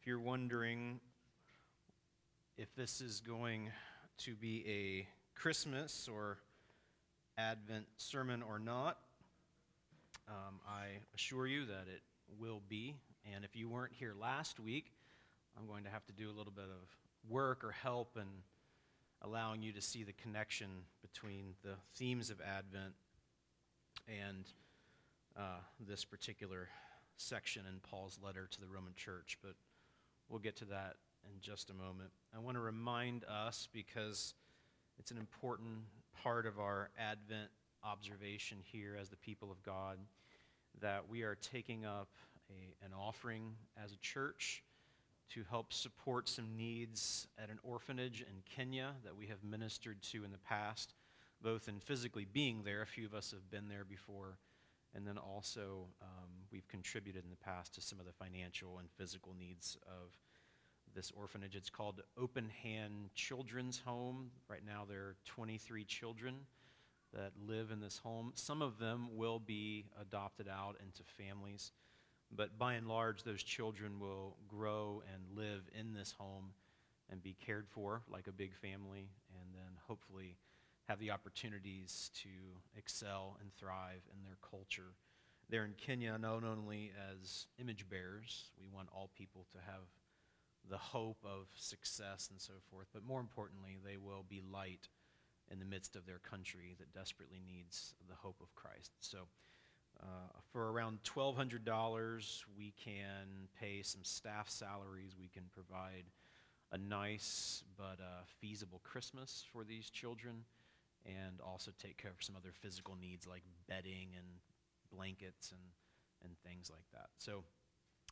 If you're wondering if this is going to be a Christmas or Advent sermon or not, um, I assure you that it will be. And if you weren't here last week, I'm going to have to do a little bit of work or help in allowing you to see the connection between the themes of Advent and uh, this particular section in Paul's letter to the Roman church. But we'll get to that in just a moment. I want to remind us, because it's an important part of our Advent observation here as the people of God, that we are taking up a, an offering as a church to help support some needs at an orphanage in Kenya that we have ministered to in the past, both in physically being there, a few of us have been there before, and then also um, we've contributed in the past to some of the financial and physical needs of this orphanage. It's called Open Hand Children's Home. Right now, there are 23 children that live in this home. Some of them will be adopted out into families, but by and large, those children will grow and live in this home and be cared for like a big family, and then hopefully have the opportunities to excel and thrive in their culture. There in Kenya, known only as image bearers, we want all people to have the hope of success and so forth, but more importantly, they will be light in the midst of their country that desperately needs the hope of Christ. So, uh, for around $1,200, we can pay some staff salaries. We can provide a nice but uh, feasible Christmas for these children and also take care of some other physical needs like bedding and blankets and, and things like that. So,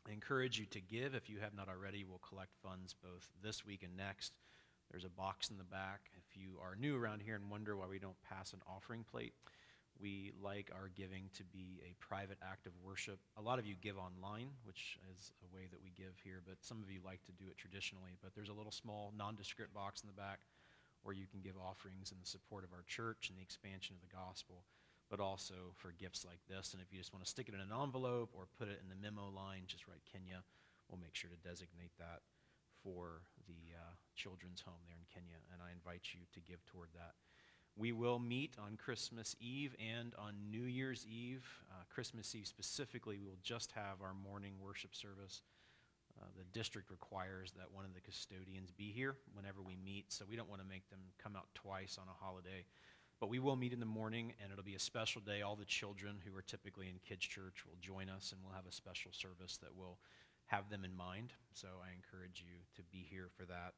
I encourage you to give if you have not already. We'll collect funds both this week and next. There's a box in the back. If you are new around here and wonder why we don't pass an offering plate, we like our giving to be a private act of worship. A lot of you give online, which is a way that we give here, but some of you like to do it traditionally. But there's a little small, nondescript box in the back where you can give offerings in the support of our church and the expansion of the gospel but also for gifts like this. And if you just want to stick it in an envelope or put it in the memo line, just write Kenya. We'll make sure to designate that for the uh, children's home there in Kenya. And I invite you to give toward that. We will meet on Christmas Eve and on New Year's Eve. Uh, Christmas Eve specifically, we will just have our morning worship service. Uh, the district requires that one of the custodians be here whenever we meet, so we don't want to make them come out twice on a holiday. But we will meet in the morning, and it'll be a special day. All the children who are typically in kids' church will join us, and we'll have a special service that will have them in mind. So I encourage you to be here for that,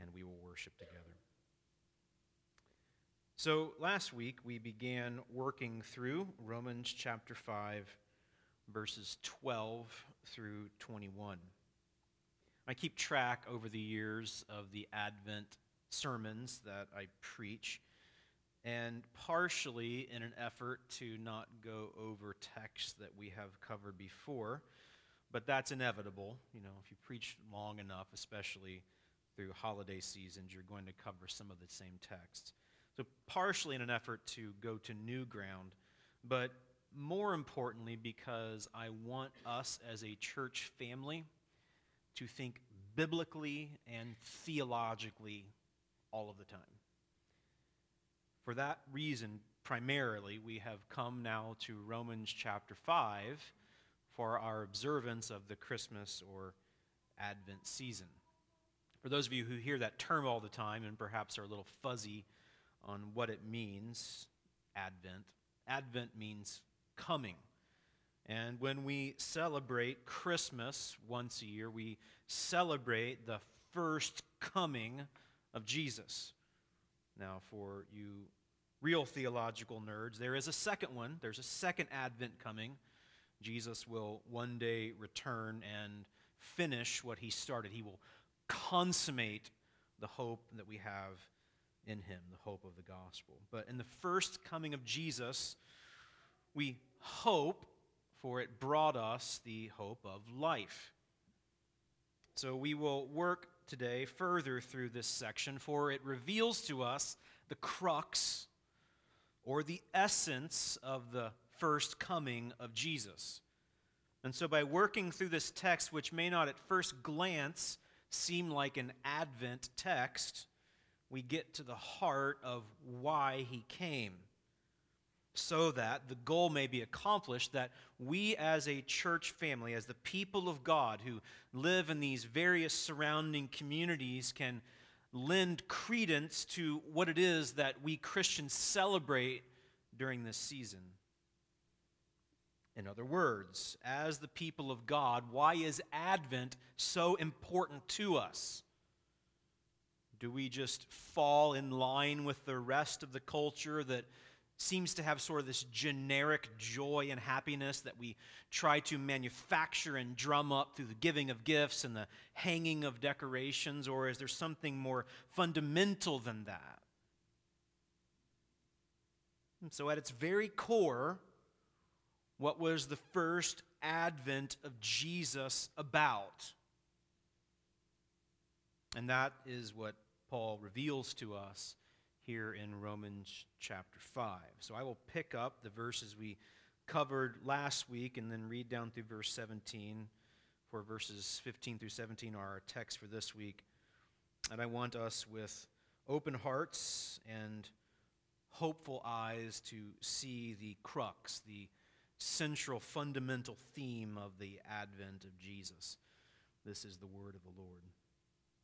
and we will worship together. So last week, we began working through Romans chapter 5, verses 12 through 21. I keep track over the years of the Advent sermons that I preach and partially in an effort to not go over texts that we have covered before. But that's inevitable. You know, if you preach long enough, especially through holiday seasons, you're going to cover some of the same texts. So, partially in an effort to go to new ground, but more importantly, because I want us as a church family to think biblically and theologically all of the time. For that reason, primarily, we have come now to Romans chapter 5 for our observance of the Christmas or Advent season. For those of you who hear that term all the time and perhaps are a little fuzzy on what it means, Advent, Advent means coming. And when we celebrate Christmas once a year, we celebrate the first coming of Jesus. Now, for you real theological nerds, there is a second one. There's a second advent coming. Jesus will one day return and finish what he started. He will consummate the hope that we have in him, the hope of the gospel. But in the first coming of Jesus, we hope, for it brought us the hope of life. So we will work today further through this section, for it reveals to us the crux or the essence of the first coming of Jesus. And so, by working through this text, which may not at first glance seem like an Advent text, we get to the heart of why he came. So that the goal may be accomplished, that we as a church family, as the people of God who live in these various surrounding communities, can lend credence to what it is that we Christians celebrate during this season. In other words, as the people of God, why is Advent so important to us? Do we just fall in line with the rest of the culture that seems to have sort of this generic joy and happiness that we try to manufacture and drum up through the giving of gifts and the hanging of decorations? Or is there something more fundamental than that? And so, at its very core, what was the first advent of Jesus about? And that is what Paul reveals to us here in Romans chapter 5. So I will pick up the verses we covered last week and then read down through verse 17, for verses 15 through 17 are our text for this week. And I want us with open hearts and hopeful eyes to see the crux, the central fundamental theme of the advent of Jesus. This is the word of the Lord.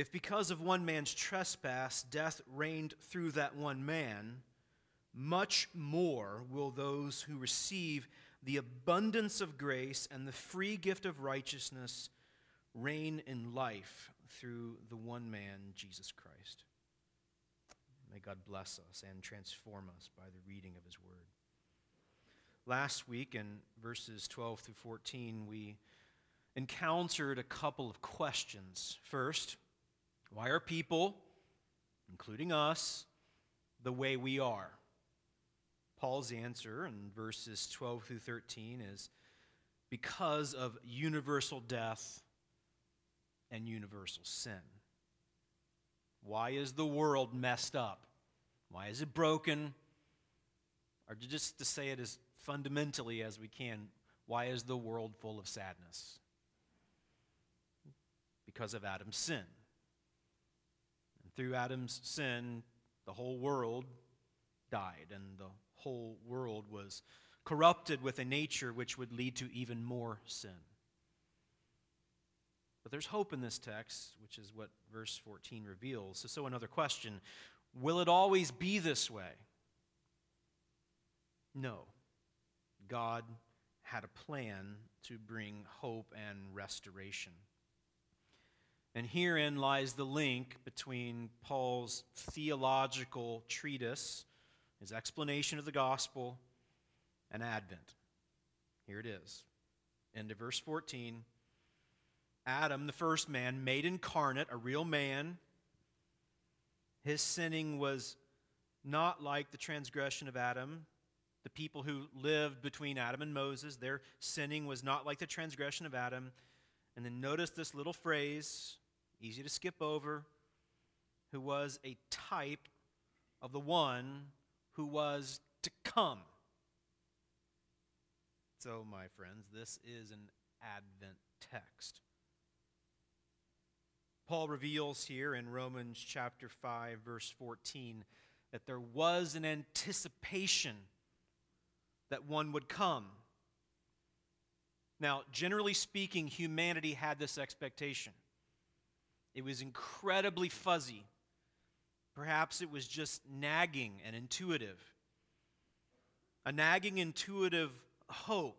If because of one man's trespass death reigned through that one man, much more will those who receive the abundance of grace and the free gift of righteousness reign in life through the one man, Jesus Christ. May God bless us and transform us by the reading of his word. Last week, in verses 12 through 14, we encountered a couple of questions. First, why are people, including us, the way we are? Paul's answer in verses 12 through 13 is because of universal death and universal sin. Why is the world messed up? Why is it broken? Or just to say it as fundamentally as we can, why is the world full of sadness? Because of Adam's sin. Through Adam's sin, the whole world died, and the whole world was corrupted with a nature which would lead to even more sin. But there's hope in this text, which is what verse 14 reveals. So, so another question Will it always be this way? No. God had a plan to bring hope and restoration. And herein lies the link between Paul's theological treatise, his explanation of the gospel, and Advent. Here it is. End of verse 14. Adam, the first man, made incarnate, a real man, his sinning was not like the transgression of Adam. The people who lived between Adam and Moses, their sinning was not like the transgression of Adam. And then notice this little phrase, easy to skip over, who was a type of the one who was to come. So, my friends, this is an Advent text. Paul reveals here in Romans chapter 5, verse 14, that there was an anticipation that one would come. Now, generally speaking, humanity had this expectation. It was incredibly fuzzy. Perhaps it was just nagging and intuitive. A nagging, intuitive hope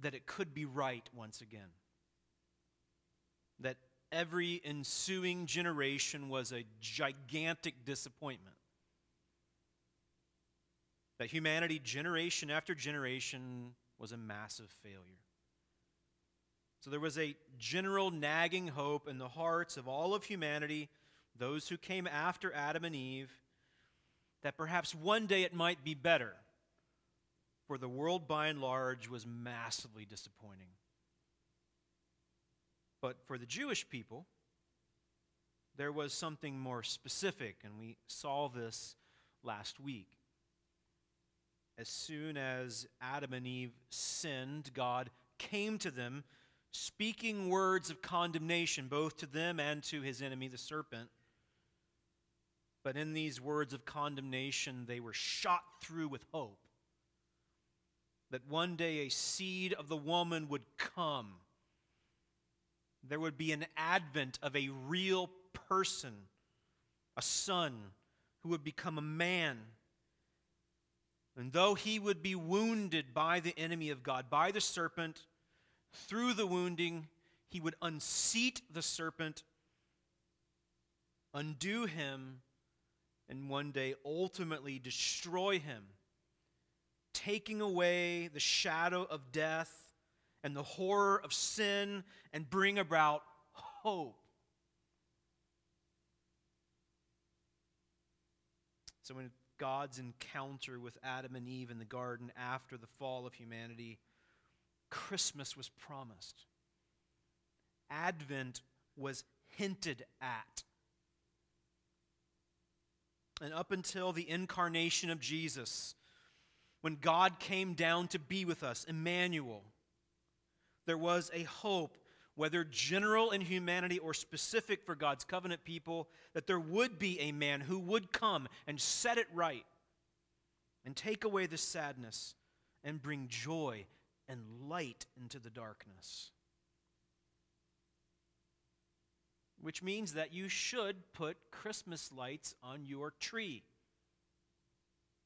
that it could be right once again. That every ensuing generation was a gigantic disappointment. That humanity, generation after generation, was a massive failure. So there was a general nagging hope in the hearts of all of humanity, those who came after Adam and Eve, that perhaps one day it might be better. For the world by and large was massively disappointing. But for the Jewish people, there was something more specific, and we saw this last week. As soon as Adam and Eve sinned, God came to them speaking words of condemnation, both to them and to his enemy, the serpent. But in these words of condemnation, they were shot through with hope that one day a seed of the woman would come there would be an advent of a real person, a son who would become a man. And though he would be wounded by the enemy of God, by the serpent, through the wounding, he would unseat the serpent, undo him, and one day ultimately destroy him, taking away the shadow of death and the horror of sin and bring about hope. So, when God's encounter with Adam and Eve in the garden after the fall of humanity, Christmas was promised. Advent was hinted at. And up until the incarnation of Jesus, when God came down to be with us, Emmanuel, there was a hope, whether general in humanity or specific for God's covenant people, that there would be a man who would come and set it right and take away the sadness and bring joy and light into the darkness. Which means that you should put Christmas lights on your tree.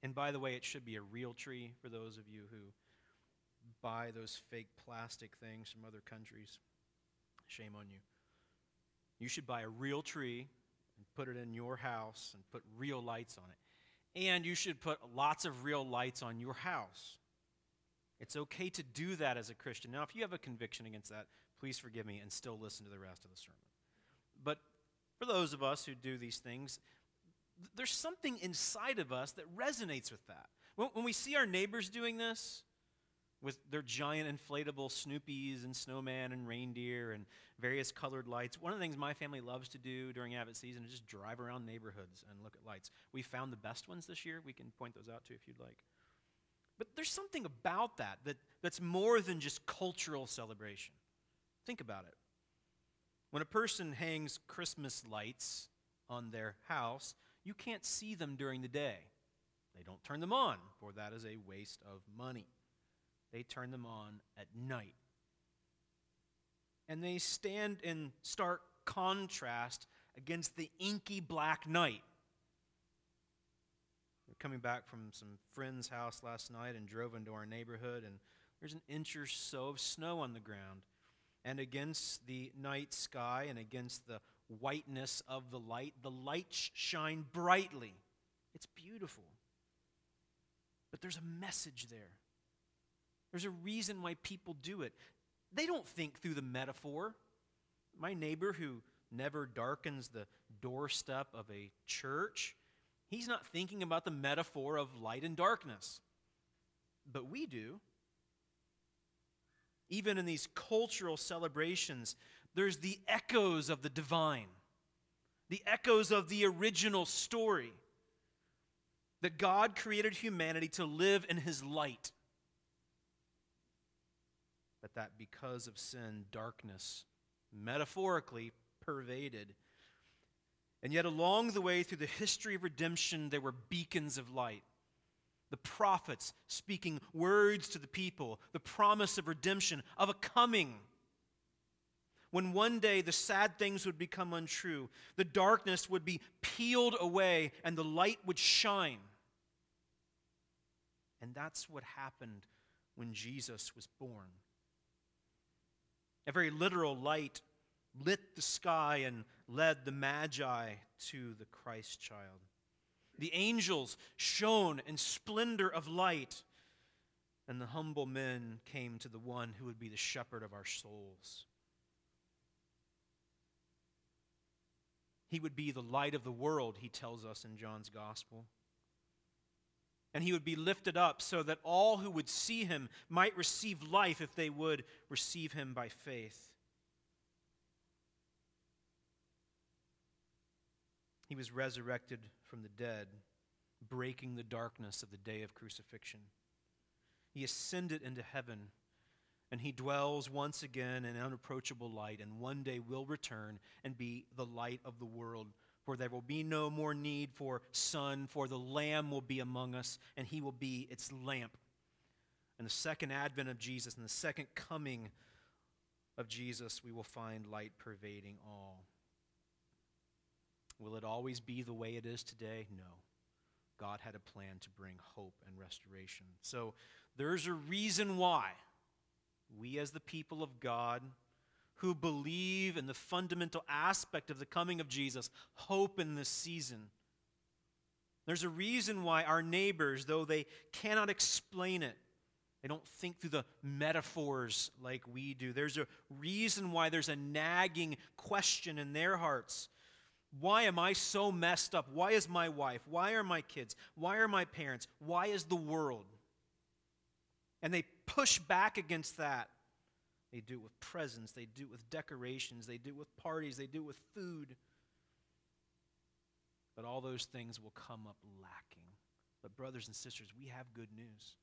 And by the way, it should be a real tree for those of you who buy those fake plastic things from other countries. Shame on you. You should buy a real tree and put it in your house and put real lights on it. And you should put lots of real lights on your house. It's okay to do that as a Christian. Now, if you have a conviction against that, please forgive me and still listen to the rest of the sermon. But for those of us who do these things, there's something inside of us that resonates with that. When, we see our neighbors doing this, with their giant inflatable Snoopies and snowman and reindeer and various colored lights. One of the things my family loves to do during Advent season is just drive around neighborhoods and look at lights. We found the best ones this year. We can point those out to you if you'd like. But there's something about that, that that's more than just cultural celebration. Think about it. When a person hangs Christmas lights on their house, you can't see them during the day. They don't turn them on, for that is a waste of money they turn them on at night. And they stand in stark contrast against the inky black night. Coming back from some friend's house last night and drove into our neighborhood, and there's an inch or so of snow on the ground. And against the night sky and against the whiteness of the light, the lights shine brightly. It's beautiful. But there's a message there. There's a reason why people do it. They don't think through the metaphor. My neighbor who never darkens the doorstep of a church, he's not thinking about the metaphor of light and darkness. But we do. Even in these cultural celebrations, there's the echoes of the divine, the echoes of the original story that God created humanity to live in his light but that because of sin, darkness metaphorically pervaded. And yet, along the way through the history of redemption, there were beacons of light. the prophets speaking words to the people, the promise of redemption, of a coming. When one day the sad things would become untrue, the darkness would be peeled away, and the light would shine. And that's what happened when Jesus was born. A very literal light lit the sky and led the Magi to the Christ child. The angels shone in splendor of light, and the humble men came to the one who would be the shepherd of our souls. He would be the light of the world, he tells us in John's gospel. And he would be lifted up so that all who would see him might receive life if they would receive him by faith. He was resurrected from the dead, breaking the darkness of the day of crucifixion. He ascended into heaven, and he dwells once again in unapproachable light, and one day will return and be the light of the world. For there will be no more need for sun, for the Lamb will be among us, and he will be its lamp. And the second advent of Jesus and the second coming of Jesus, we will find light pervading all. Will it always be the way it is today? No. God had a plan to bring hope and restoration. So there's a reason why we, as the people of God, who believe in the fundamental aspect of the coming of Jesus, hope in this season. There's a reason why our neighbors, though they cannot explain it, they don't think through the metaphors like we do. There's a reason why there's a nagging question in their hearts why am I so messed up? Why is my wife? Why are my kids? Why are my parents? Why is the world? And they push back against that. They do it with presents, they do it with decorations, they do it with parties, they do it with food. But all those things will come up lacking. But, brothers and sisters, we have good news.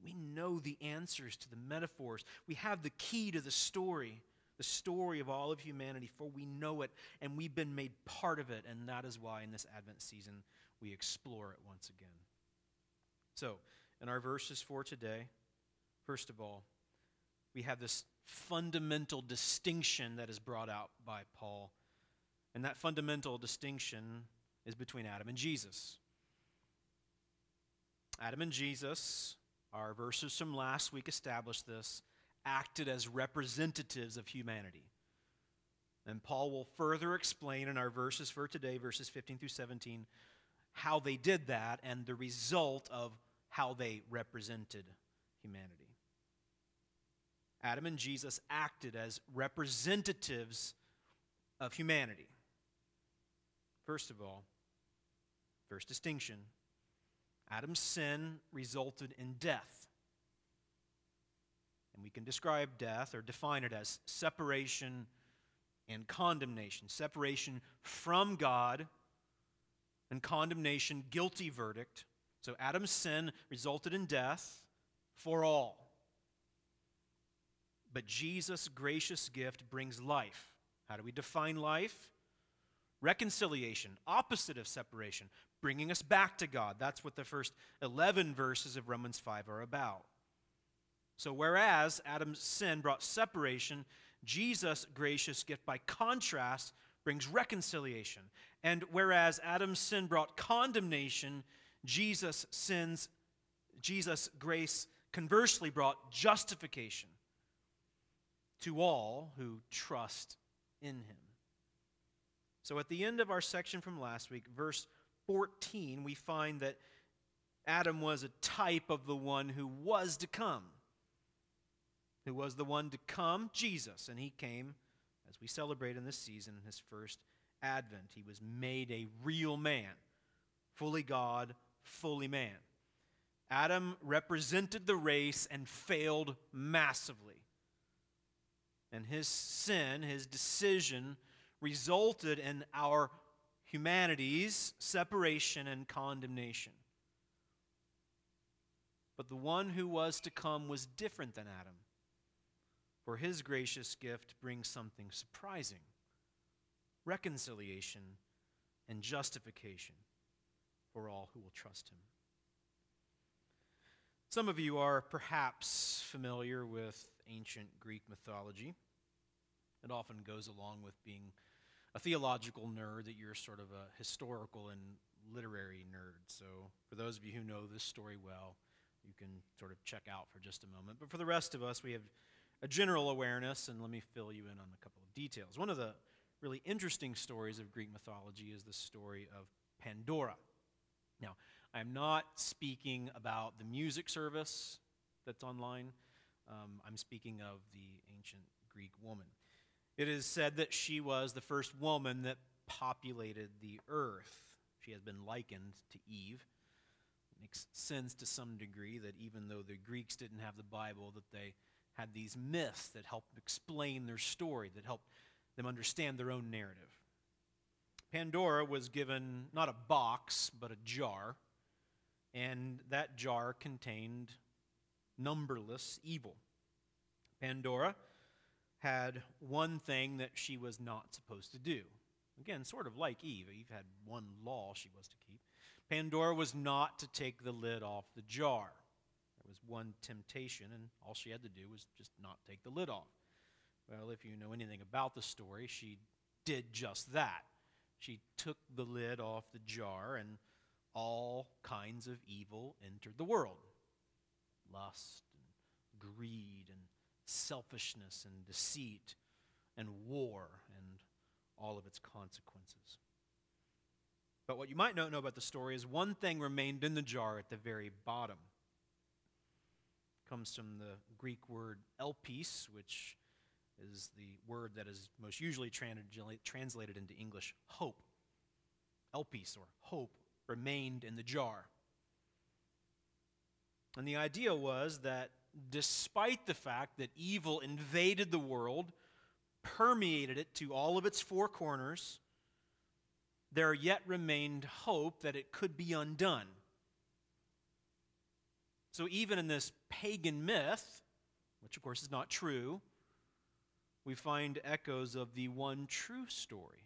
We know the answers to the metaphors, we have the key to the story the story of all of humanity, for we know it and we've been made part of it. And that is why in this Advent season we explore it once again. So, in our verses for today, first of all, we have this fundamental distinction that is brought out by Paul. And that fundamental distinction is between Adam and Jesus. Adam and Jesus, our verses from last week established this acted as representatives of humanity. And Paul will further explain in our verses for today, verses 15 through 17, how they did that and the result of how they represented humanity. Adam and Jesus acted as representatives of humanity. First of all, first distinction Adam's sin resulted in death. And we can describe death or define it as separation and condemnation. Separation from God and condemnation, guilty verdict. So Adam's sin resulted in death for all. But Jesus' gracious gift brings life. How do we define life? Reconciliation, opposite of separation, bringing us back to God. That's what the first 11 verses of Romans 5 are about. So, whereas Adam's sin brought separation, Jesus' gracious gift, by contrast, brings reconciliation. And whereas Adam's sin brought condemnation, Jesus' sins, Jesus' grace conversely brought justification to all who trust in him. So at the end of our section from last week, verse 14, we find that Adam was a type of the one who was to come who was the one to come, Jesus. And he came, as we celebrate in this season, in his first advent. He was made a real man, fully God, fully man. Adam represented the race and failed massively. And his sin, his decision, resulted in our humanity's separation and condemnation. But the one who was to come was different than Adam. For his gracious gift brings something surprising reconciliation and justification for all who will trust him. Some of you are perhaps familiar with ancient Greek mythology. It often goes along with being a theological nerd that you're sort of a historical and literary nerd. So, for those of you who know this story well, you can sort of check out for just a moment. But for the rest of us, we have a general awareness, and let me fill you in on a couple of details. One of the really interesting stories of Greek mythology is the story of Pandora. Now, I'm not speaking about the music service that's online. Um, I'm speaking of the ancient Greek woman. It is said that she was the first woman that populated the earth. She has been likened to Eve. It makes sense to some degree that even though the Greeks didn't have the Bible, that they had these myths that helped explain their story, that helped them understand their own narrative. Pandora was given not a box, but a jar, and that jar contained numberless evil. Pandora had one thing that she was not supposed to do. Again, sort of like Eve. Eve had one law she was to keep. Pandora was not to take the lid off the jar. Was one temptation, and all she had to do was just not take the lid off. Well, if you know anything about the story, she did just that. She took the lid off the jar, and all kinds of evil entered the world lust, and greed, and selfishness, and deceit, and war, and all of its consequences. But what you might not know about the story is one thing remained in the jar at the very bottom. Comes from the Greek word elpis, which is the word that is most usually translated into English hope. Elpis, or hope, remained in the jar. And the idea was that despite the fact that evil invaded the world, permeated it to all of its four corners, there yet remained hope that it could be undone. So, even in this pagan myth, which of course is not true, we find echoes of the one true story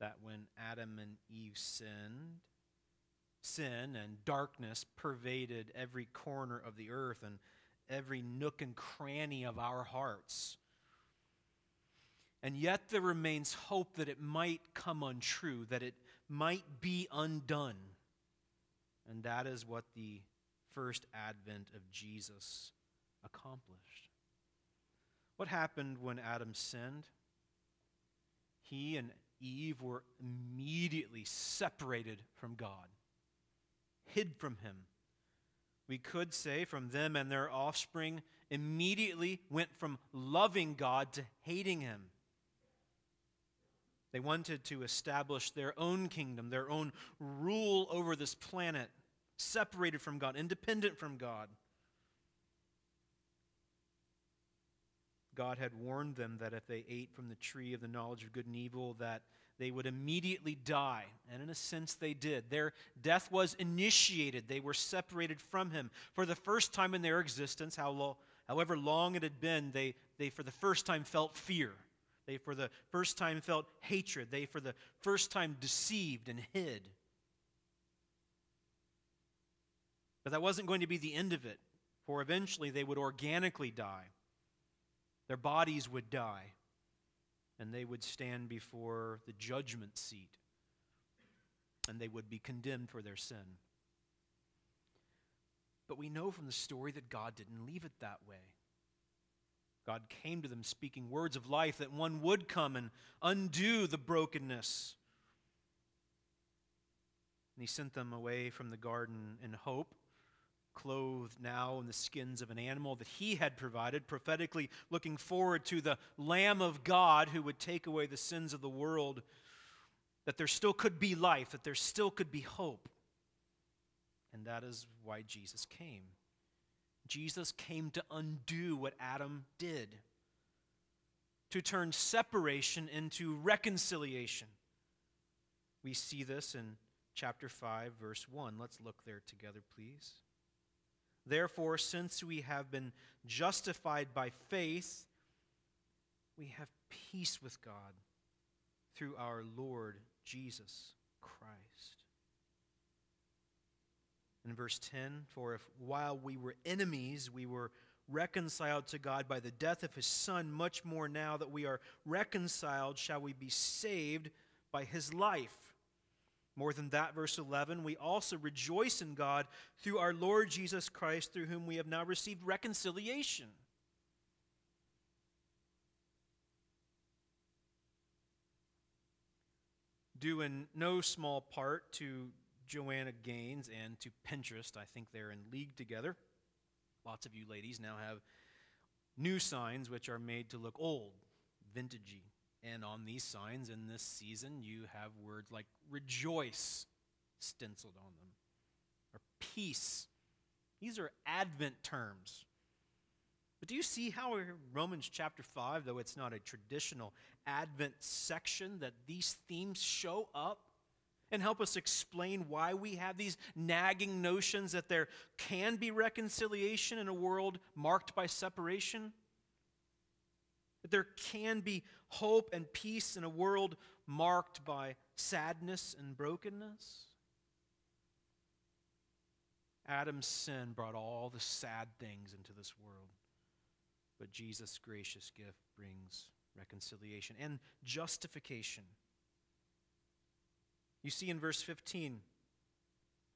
that when Adam and Eve sinned, sin and darkness pervaded every corner of the earth and every nook and cranny of our hearts. And yet there remains hope that it might come untrue, that it might be undone. And that is what the first advent of Jesus accomplished. What happened when Adam sinned? He and Eve were immediately separated from God, hid from Him. We could say from them and their offspring immediately went from loving God to hating Him. They wanted to establish their own kingdom, their own rule over this planet, separated from God, independent from God. God had warned them that if they ate from the tree of the knowledge of good and evil, that they would immediately die. And in a sense, they did. Their death was initiated. They were separated from Him. For the first time in their existence, how lo- however long it had been, they, they for the first time felt fear. They for the first time felt hatred. They for the first time deceived and hid. But that wasn't going to be the end of it, for eventually they would organically die. Their bodies would die, and they would stand before the judgment seat, and they would be condemned for their sin. But we know from the story that God didn't leave it that way. God came to them speaking words of life that one would come and undo the brokenness. And he sent them away from the garden in hope clothed now in the skins of an animal that he had provided, prophetically looking forward to the Lamb of God who would take away the sins of the world, that there still could be life, that there still could be hope. And that is why Jesus came. Jesus came to undo what Adam did, to turn separation into reconciliation. We see this in chapter 5, verse 1. Let's look there together, please. Therefore, since we have been justified by faith, we have peace with God through our Lord Jesus Christ. In verse 10, for if while we were enemies, we were reconciled to God by the death of his Son, much more now that we are reconciled, shall we be saved by his life. More than that, verse 11, we also rejoice in God through our Lord Jesus Christ, through whom we have now received reconciliation. Due in no small part to Joanna Gaines and to Pinterest, I think they're in league together. Lots of you ladies now have new signs which are made to look old, vintagey. And on these signs in this season, you have words like rejoice stenciled on them, or peace. These are Advent terms. But do you see how in Romans chapter 5, though it's not a traditional Advent section, that these themes show up and help us explain why we have these nagging notions that there can be reconciliation in a world marked by separation? That there can be hope and peace in a world marked by sadness and brokenness? Adam's sin brought all the sad things into this world, but Jesus' gracious gift brings reconciliation and justification. You see in verse 15,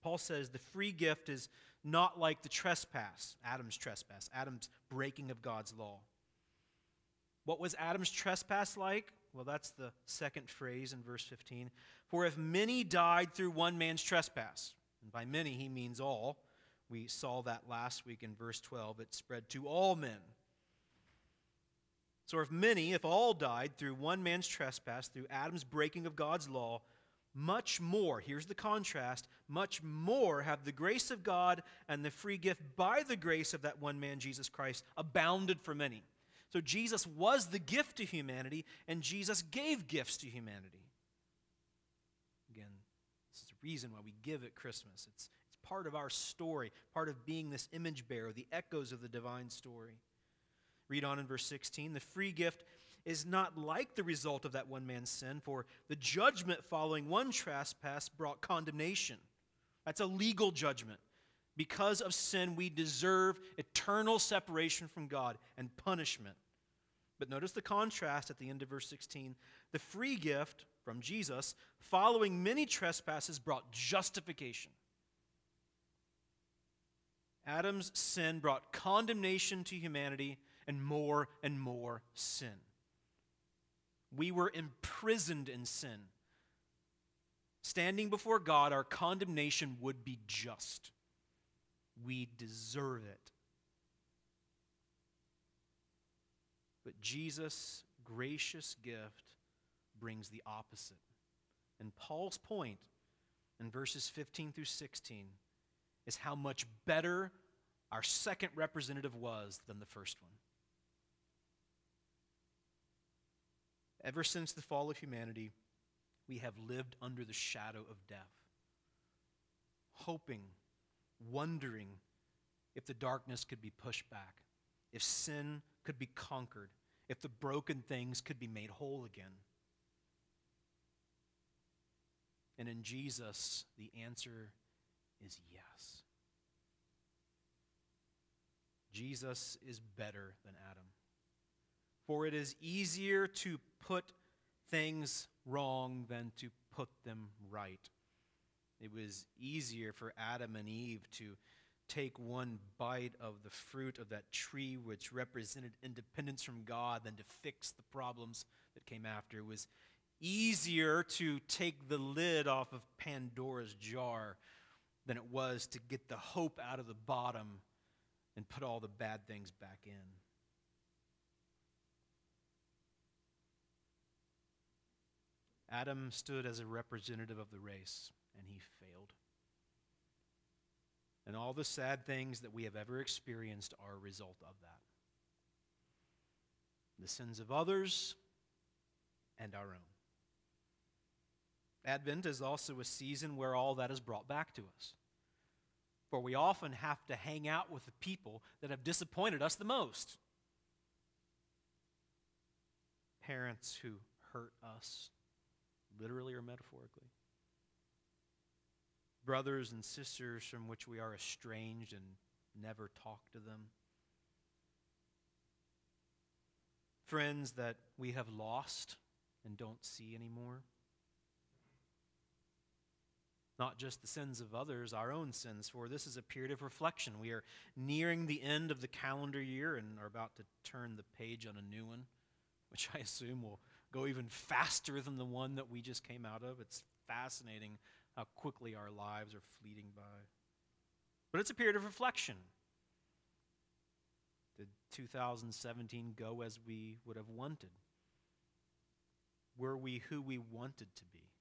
Paul says the free gift is not like the trespass, Adam's trespass, Adam's breaking of God's law. What was Adam's trespass like? Well, that's the second phrase in verse 15. For if many died through one man's trespass, and by many he means all, we saw that last week in verse 12, it spread to all men. So if many, if all died through one man's trespass, through Adam's breaking of God's law, much more, here's the contrast, much more have the grace of God and the free gift by the grace of that one man, Jesus Christ, abounded for many. So Jesus was the gift to humanity, and Jesus gave gifts to humanity. Again, this is the reason why we give at Christmas. It's, it's part of our story, part of being this image bearer, the echoes of the divine story. Read on in verse 16. The free gift is not like the result of that one man's sin, for the judgment following one trespass brought condemnation. That's a legal judgment. Because of sin, we deserve eternal separation from God and punishment. But notice the contrast at the end of verse 16. The free gift from Jesus, following many trespasses, brought justification. Adam's sin brought condemnation to humanity and more and more sin. We were imprisoned in sin. Standing before God, our condemnation would be just. We deserve it. But Jesus' gracious gift brings the opposite. And Paul's point in verses 15 through 16 is how much better our second representative was than the first one. Ever since the fall of humanity, we have lived under the shadow of death, hoping, wondering if the darkness could be pushed back, if sin could be conquered, if the broken things could be made whole again. And in Jesus, the answer is yes. Jesus is better than Adam. For it is easier to put things wrong than to put them right. It was easier for Adam and Eve to take one bite of the fruit of that tree which represented independence from God than to fix the problems that came after. It was easier to take the lid off of Pandora's jar than it was to get the hope out of the bottom and put all the bad things back in. Adam stood as a representative of the race, and he failed. And all the sad things that we have ever experienced are a result of that the sins of others and our own. Advent is also a season where all that is brought back to us. For we often have to hang out with the people that have disappointed us the most. Parents who hurt us, literally or metaphorically brothers and sisters from which we are estranged and never talk to them. Friends that we have lost and don't see anymore. Not just the sins of others, our own sins, for this is a period of reflection. We are nearing the end of the calendar year and are about to turn the page on a new one, which I assume will go even faster than the one that we just came out of. It's fascinating how quickly our lives are fleeting by. But it's a period of reflection. Did 2017 go as we would have wanted? Were we who we wanted to be?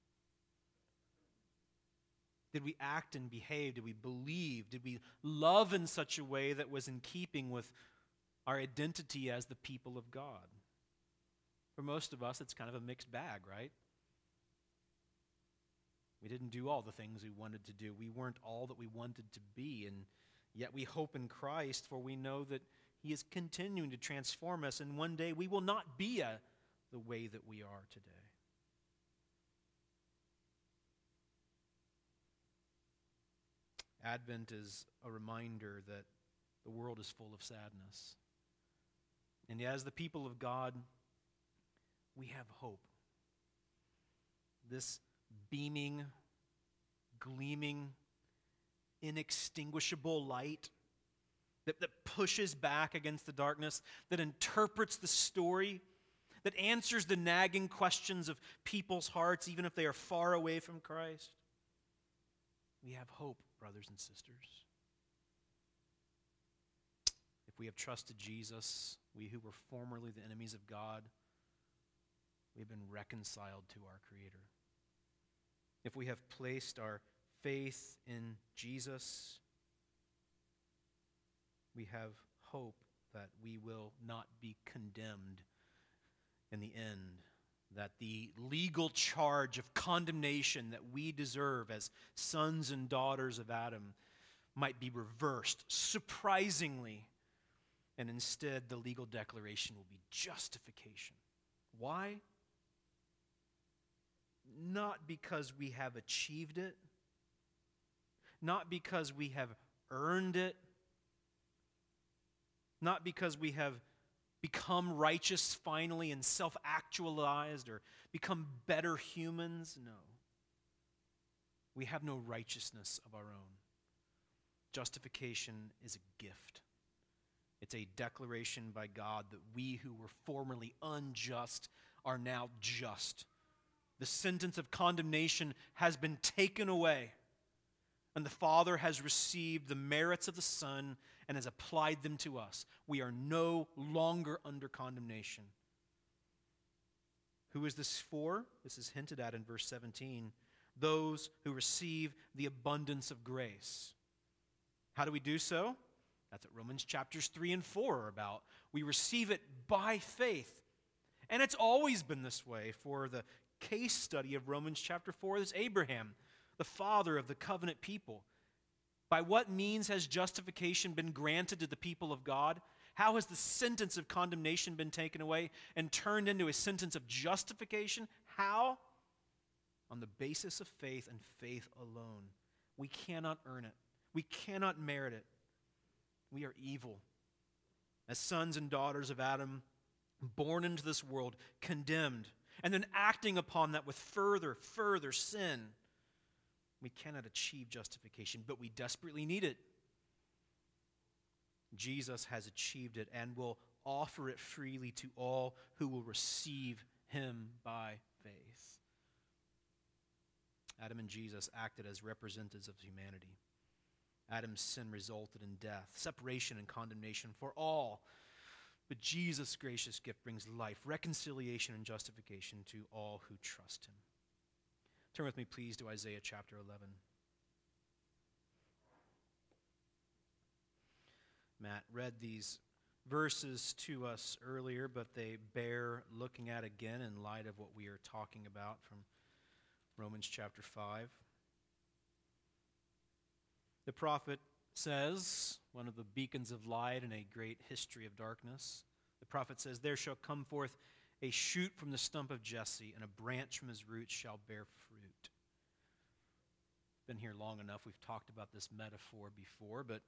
Did we act and behave? Did we believe? Did we love in such a way that was in keeping with our identity as the people of God? For most of us, it's kind of a mixed bag, right? We didn't do all the things we wanted to do. We weren't all that we wanted to be. And yet we hope in Christ, for we know that He is continuing to transform us, and one day we will not be a, the way that we are today. Advent is a reminder that the world is full of sadness. And as the people of God, we have hope. This beaming, gleaming, inextinguishable light that, that pushes back against the darkness, that interprets the story, that answers the nagging questions of people's hearts, even if they are far away from Christ. We have hope, brothers and sisters. If we have trusted Jesus, we who were formerly the enemies of God, we've been reconciled to our Creator. If we have placed our faith in Jesus, we have hope that we will not be condemned in the end, that the legal charge of condemnation that we deserve as sons and daughters of Adam might be reversed surprisingly, and instead the legal declaration will be justification. Why? Not because we have achieved it, not because we have earned it, not because we have become righteous finally and self actualized or become better humans. No. We have no righteousness of our own. Justification is a gift. It's a declaration by God that we who were formerly unjust are now just the sentence of condemnation has been taken away, and the Father has received the merits of the Son and has applied them to us. We are no longer under condemnation. Who is this for? This is hinted at in verse 17. Those who receive the abundance of grace. How do we do so? That's what Romans chapters 3 and 4 are about. We receive it by faith. And it's always been this way for the case study of Romans chapter 4 is Abraham, the father of the covenant people. By what means has justification been granted to the people of God? How has the sentence of condemnation been taken away and turned into a sentence of justification? How? On the basis of faith and faith alone. We cannot earn it, we cannot merit it. We are evil. As sons and daughters of Adam, born into this world, condemned and then acting upon that with further, further sin, we cannot achieve justification, but we desperately need it. Jesus has achieved it and will offer it freely to all who will receive him by faith. Adam and Jesus acted as representatives of humanity. Adam's sin resulted in death, separation, and condemnation for all but Jesus' gracious gift brings life, reconciliation, and justification to all who trust him. Turn with me, please, to Isaiah chapter 11. Matt read these verses to us earlier, but they bear looking at again in light of what we are talking about from Romans chapter 5. The prophet says, one of the beacons of light in a great history of darkness, the prophet says, There shall come forth a shoot from the stump of Jesse, and a branch from his roots shall bear fruit. been here long enough. We've talked about this metaphor before, but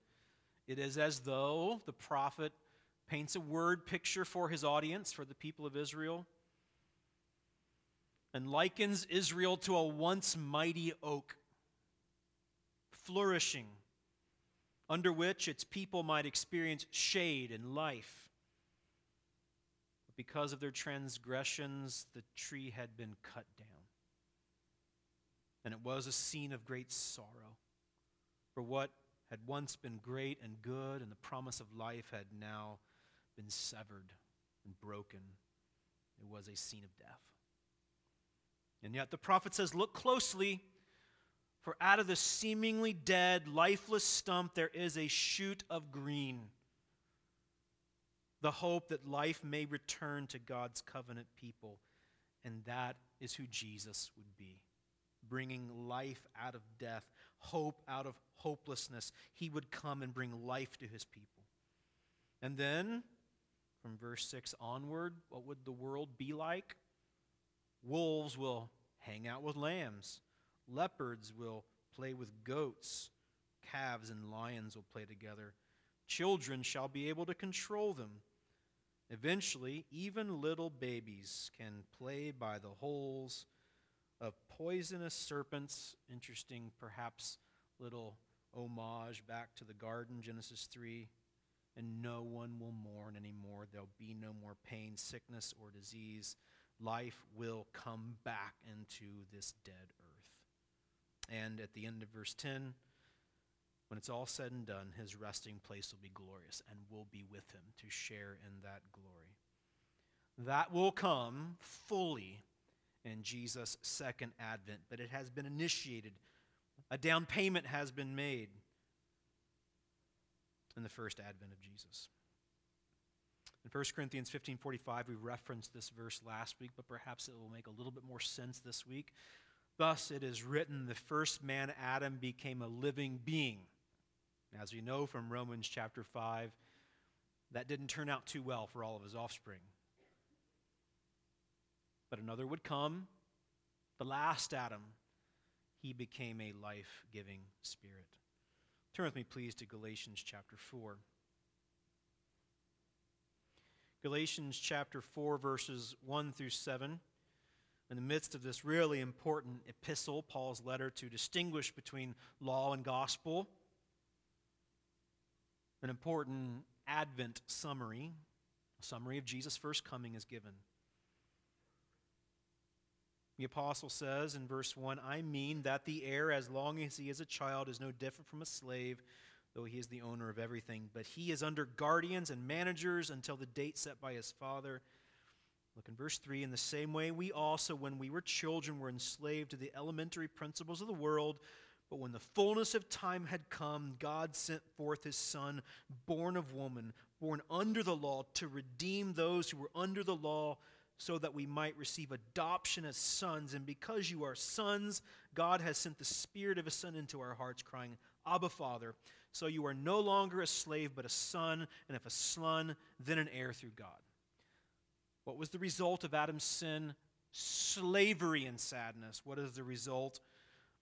it is as though the prophet paints a word picture for his audience, for the people of Israel, and likens Israel to a once mighty oak, flourishing, under which its people might experience shade and life. But because of their transgressions, the tree had been cut down. And it was a scene of great sorrow. For what had once been great and good, and the promise of life had now been severed and broken. It was a scene of death. And yet the prophet says, Look closely, for out of the seemingly dead, lifeless stump, there is a shoot of green. The hope that life may return to God's covenant people. And that is who Jesus would be bringing life out of death, hope out of hopelessness. He would come and bring life to his people. And then, from verse 6 onward, what would the world be like? Wolves will hang out with lambs, leopards will play with goats, calves and lions will play together. Children shall be able to control them. Eventually, even little babies can play by the holes of poisonous serpents. Interesting, perhaps, little homage back to the garden, Genesis 3. And no one will mourn anymore. There'll be no more pain, sickness, or disease. Life will come back into this dead earth. And at the end of verse 10, when it's all said and done, his resting place will be glorious, and we'll be with him to share in that glory. That will come fully in Jesus' second advent, but it has been initiated. A down payment has been made in the first advent of Jesus. In 1 Corinthians 15:45 we referenced this verse last week, but perhaps it will make a little bit more sense this week. Thus it is written, the first man Adam became a living being. As we know from Romans chapter 5, that didn't turn out too well for all of his offspring. But another would come, the last Adam. He became a life giving spirit. Turn with me, please, to Galatians chapter 4. Galatians chapter 4, verses 1 through 7. In the midst of this really important epistle, Paul's letter to distinguish between law and gospel, an important Advent summary, a summary of Jesus' first coming is given. The apostle says in verse 1 I mean that the heir, as long as he is a child, is no different from a slave, though he is the owner of everything. But he is under guardians and managers until the date set by his father. Look in verse 3 In the same way, we also, when we were children, were enslaved to the elementary principles of the world. But when the fullness of time had come, God sent forth his Son, born of woman, born under the law, to redeem those who were under the law so that we might receive adoption as sons. And because you are sons, God has sent the Spirit of His Son into our hearts, crying, Abba, Father. So you are no longer a slave, but a son, and if a son, then an heir through God. What was the result of Adam's sin? Slavery and sadness. What is the result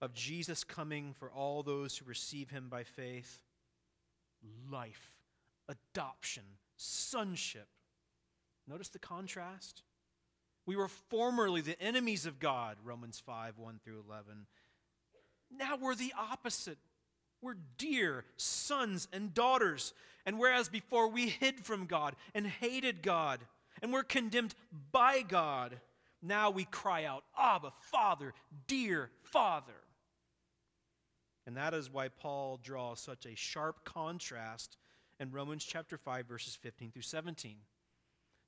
of Jesus coming for all those who receive him by faith? Life, adoption, sonship. Notice the contrast. We were formerly the enemies of God, Romans 5 1 through 11. Now we're the opposite. We're dear sons and daughters. And whereas before we hid from God and hated God and we're condemned by God, now we cry out, Abba, Father, dear Father. And that is why Paul draws such a sharp contrast in Romans chapter 5, verses 15 through 17.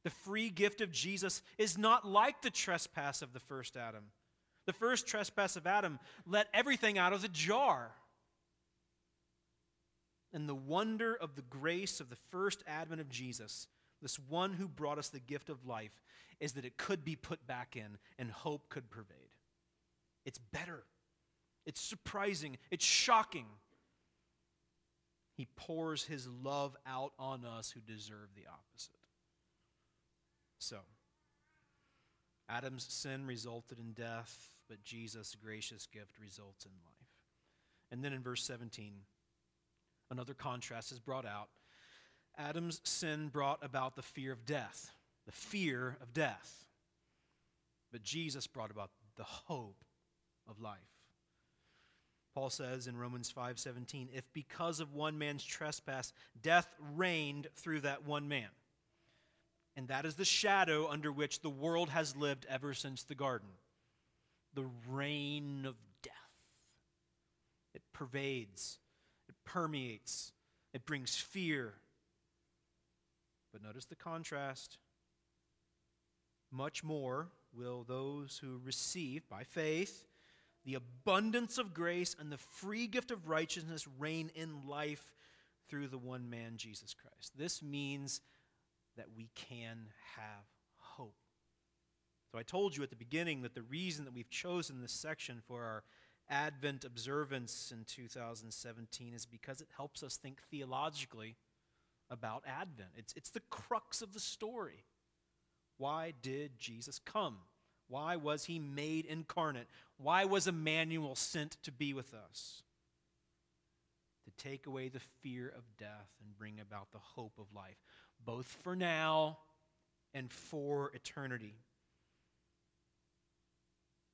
The free gift of Jesus is not like the trespass of the first Adam. The first trespass of Adam let everything out of the jar. And the wonder of the grace of the first advent of Jesus, this one who brought us the gift of life, is that it could be put back in and hope could pervade. It's better. It's surprising. It's shocking. He pours his love out on us who deserve the opposite. So, Adam's sin resulted in death, but Jesus' gracious gift results in life. And then in verse 17, another contrast is brought out. Adam's sin brought about the fear of death, the fear of death. But Jesus brought about the hope of life. Paul says in Romans 5:17, if because of one man's trespass death reigned through that one man, and that is the shadow under which the world has lived ever since the garden, the reign of death. It pervades, it permeates, it brings fear. But notice the contrast. Much more will those who receive by faith the abundance of grace and the free gift of righteousness reign in life through the one man, Jesus Christ. This means that we can have hope. So I told you at the beginning that the reason that we've chosen this section for our Advent observance in 2017 is because it helps us think theologically about Advent. It's, it's the crux of the story. Why did Jesus come? Why was he made incarnate? Why was Emmanuel sent to be with us? To take away the fear of death and bring about the hope of life, both for now and for eternity.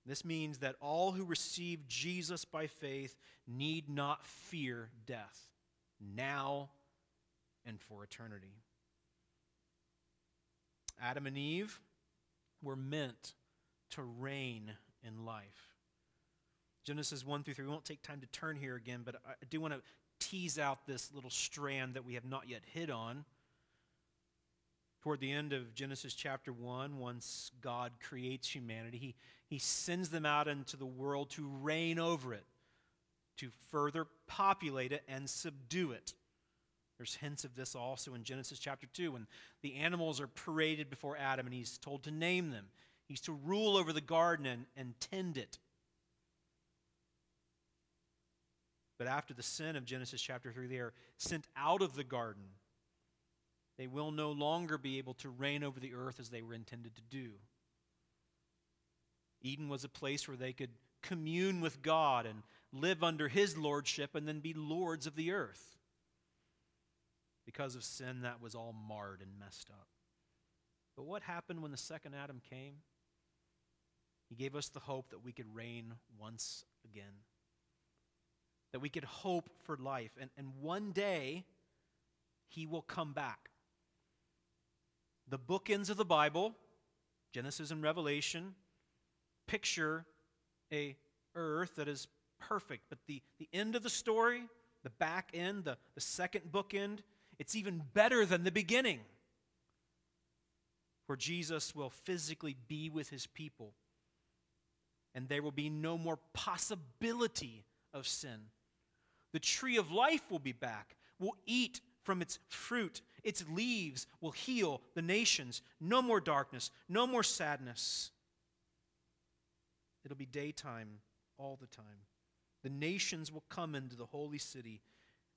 This means that all who receive Jesus by faith need not fear death, now and for eternity. Adam and Eve were meant to reign in life. Genesis 1 through 3. We won't take time to turn here again, but I do want to tease out this little strand that we have not yet hit on. Toward the end of Genesis chapter 1, once God creates humanity, he, he sends them out into the world to reign over it, to further populate it and subdue it. There's hints of this also in Genesis chapter 2 when the animals are paraded before Adam and he's told to name them. He's to rule over the garden and, and tend it. But after the sin of Genesis chapter 3, they are sent out of the garden. They will no longer be able to reign over the earth as they were intended to do. Eden was a place where they could commune with God and live under His lordship and then be lords of the earth. Because of sin, that was all marred and messed up. But what happened when the second Adam came? He gave us the hope that we could reign once again, that we could hope for life. And, and one day, He will come back. The bookends of the Bible, Genesis and Revelation, picture a earth that is perfect. But the, the end of the story, the back end, the, the second bookend, it's even better than the beginning. Where Jesus will physically be with his people and there will be no more possibility of sin. The tree of life will be back. We'll eat from its fruit. Its leaves will heal the nations. No more darkness, no more sadness. It'll be daytime all the time. The nations will come into the holy city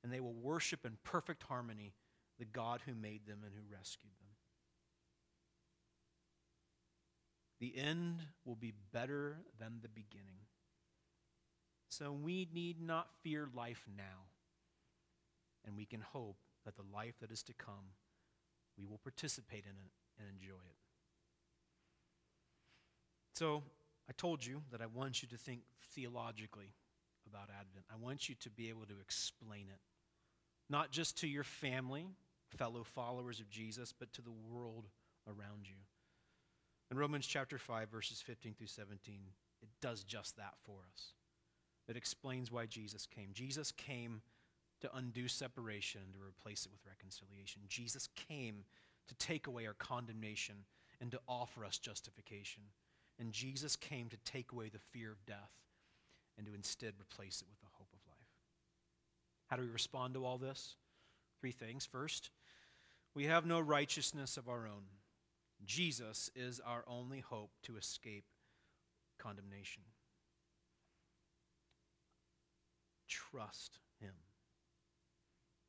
and they will worship in perfect harmony the God who made them and who rescued them. The end will be better than the beginning. So we need not fear life now. And we can hope that the life that is to come, we will participate in it and enjoy it. So I told you that I want you to think theologically about Advent. I want you to be able to explain it, not just to your family, fellow followers of Jesus, but to the world around you. In Romans chapter 5, verses 15 through 17, it does just that for us. It explains why Jesus came. Jesus came to undo separation and to replace it with reconciliation. Jesus came to take away our condemnation and to offer us justification. And Jesus came to take away the fear of death and to instead replace it with the. How do we respond to all this? Three things. First, we have no righteousness of our own. Jesus is our only hope to escape condemnation. Trust Him.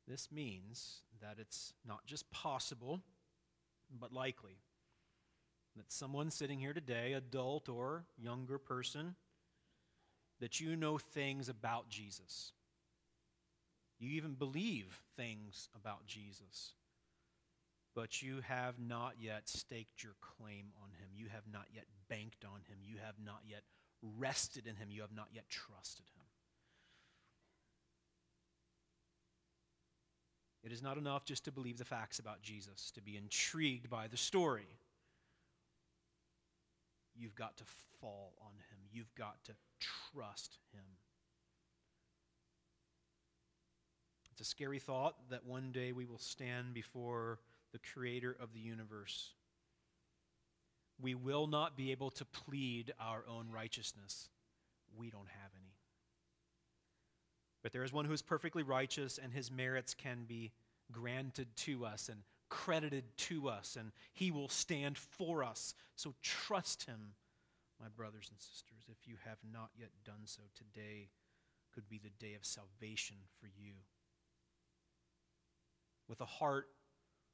This means that it's not just possible, but likely that someone sitting here today, adult or younger person, that you know things about Jesus. You even believe things about Jesus. But you have not yet staked your claim on him. You have not yet banked on him. You have not yet rested in him. You have not yet trusted him. It is not enough just to believe the facts about Jesus, to be intrigued by the story. You've got to fall on him. You've got to trust him. It's a scary thought that one day we will stand before the creator of the universe. We will not be able to plead our own righteousness. We don't have any. But there is one who is perfectly righteous, and his merits can be granted to us and credited to us, and he will stand for us. So trust him, my brothers and sisters. If you have not yet done so, today could be the day of salvation for you. With a heart,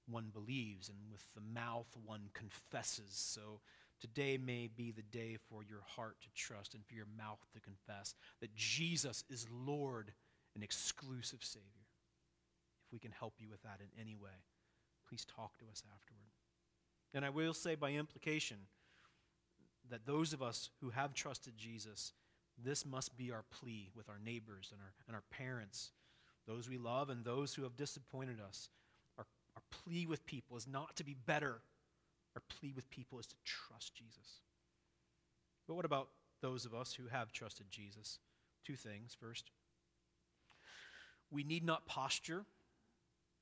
one believes, and with the mouth, one confesses. So Today may be the day for your heart to trust and for your mouth to confess that Jesus is Lord and exclusive Savior. If we can help you with that in any way, please talk to us afterward. And I will say by implication that those of us who have trusted Jesus, this must be our plea with our neighbors and our, and our parents, those we love and those who have disappointed us. Our, our plea with people is not to be better our plea with people is to trust Jesus. But what about those of us who have trusted Jesus? Two things. First, we need not posture,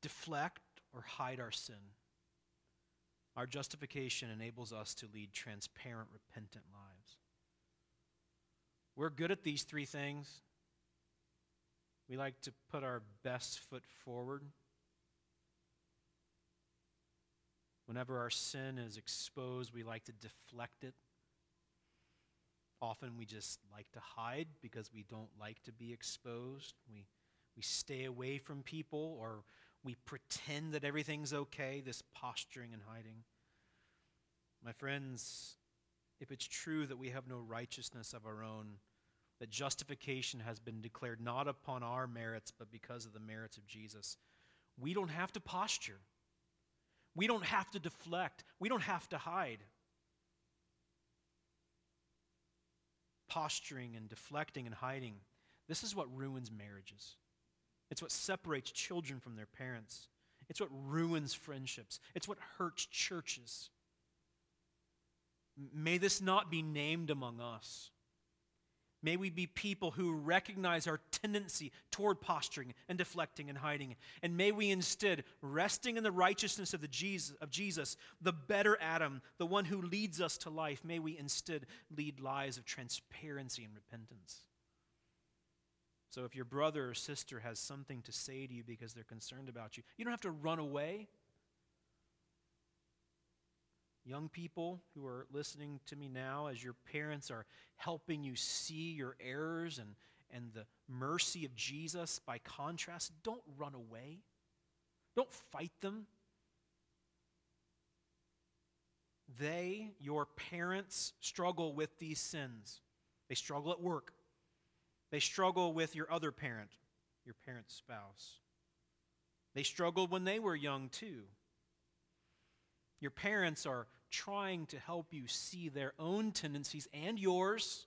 deflect, or hide our sin. Our justification enables us to lead transparent, repentant lives. We're good at these three things. We like to put our best foot forward. Whenever our sin is exposed, we like to deflect it. Often we just like to hide because we don't like to be exposed. We, we stay away from people or we pretend that everything's okay, this posturing and hiding. My friends, if it's true that we have no righteousness of our own, that justification has been declared not upon our merits, but because of the merits of Jesus, we don't have to posture. We don't have to deflect, we don't have to hide. Posturing and deflecting and hiding, this is what ruins marriages. It's what separates children from their parents. It's what ruins friendships. It's what hurts churches. May this not be named among us. May we be people who recognize our tendency toward posturing and deflecting and hiding. And may we instead, resting in the righteousness of, the Jesus, of Jesus, the better Adam, the one who leads us to life, may we instead lead lives of transparency and repentance. So if your brother or sister has something to say to you because they're concerned about you, you don't have to run away. Young people who are listening to me now, as your parents are helping you see your errors and, and the mercy of Jesus by contrast, don't run away. Don't fight them. They, your parents, struggle with these sins. They struggle at work. They struggle with your other parent, your parent's spouse. They struggled when they were young, too. Your parents are trying to help you see their own tendencies and yours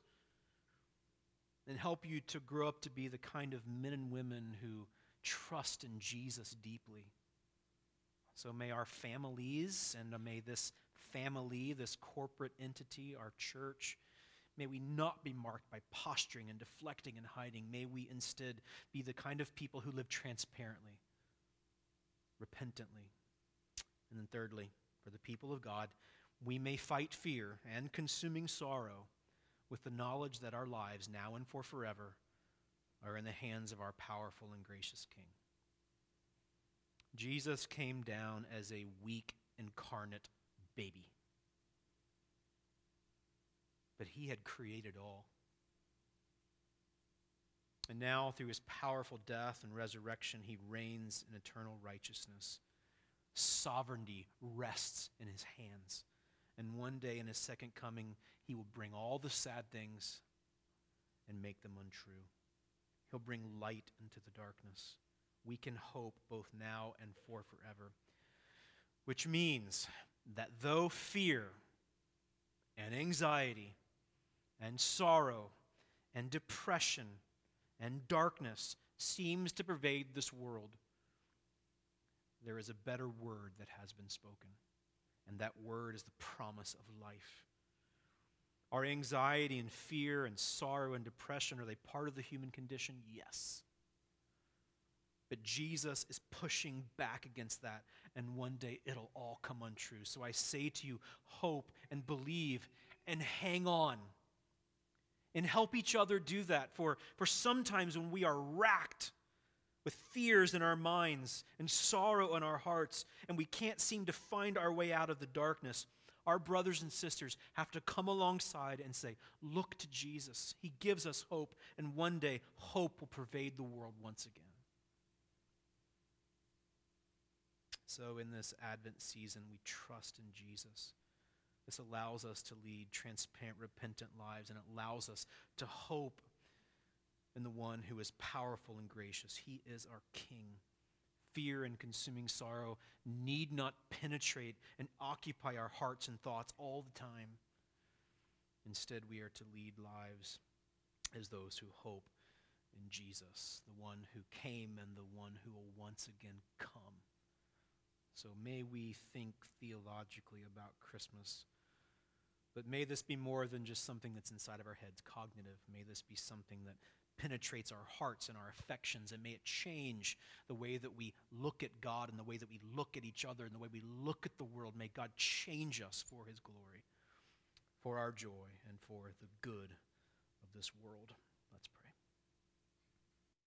and help you to grow up to be the kind of men and women who trust in Jesus deeply. So may our families and may this family, this corporate entity, our church, may we not be marked by posturing and deflecting and hiding. May we instead be the kind of people who live transparently, repentantly. And then, thirdly, for the people of God, we may fight fear and consuming sorrow with the knowledge that our lives, now and for forever, are in the hands of our powerful and gracious King. Jesus came down as a weak, incarnate baby. But he had created all. And now, through his powerful death and resurrection, he reigns in eternal righteousness. Sovereignty rests in his hands. And one day in his second coming, he will bring all the sad things and make them untrue. He'll bring light into the darkness. we can hope both now and for forever. Which means that though fear and anxiety and sorrow and depression and darkness seems to pervade this world, there is a better word that has been spoken, and that word is the promise of life. Are anxiety and fear and sorrow and depression are they part of the human condition? Yes. But Jesus is pushing back against that, and one day it'll all come untrue. So I say to you, hope and believe and hang on. And help each other do that. For, for sometimes when we are racked with fears in our minds and sorrow in our hearts, and we can't seem to find our way out of the darkness, our brothers and sisters have to come alongside and say, Look to Jesus. He gives us hope, and one day hope will pervade the world once again. So, in this Advent season, we trust in Jesus. This allows us to lead transparent, repentant lives, and it allows us to hope in the one who is powerful and gracious. He is our King. Fear and consuming sorrow need not penetrate and occupy our hearts and thoughts all the time. Instead, we are to lead lives as those who hope in Jesus, the one who came and the one who will once again come. So may we think theologically about Christmas. But may this be more than just something that's inside of our heads, cognitive. May this be something that penetrates our hearts and our affections, and may it change the way that we look at God and the way that we look at each other and the way we look at the world. May God change us for his glory, for our joy, and for the good of this world.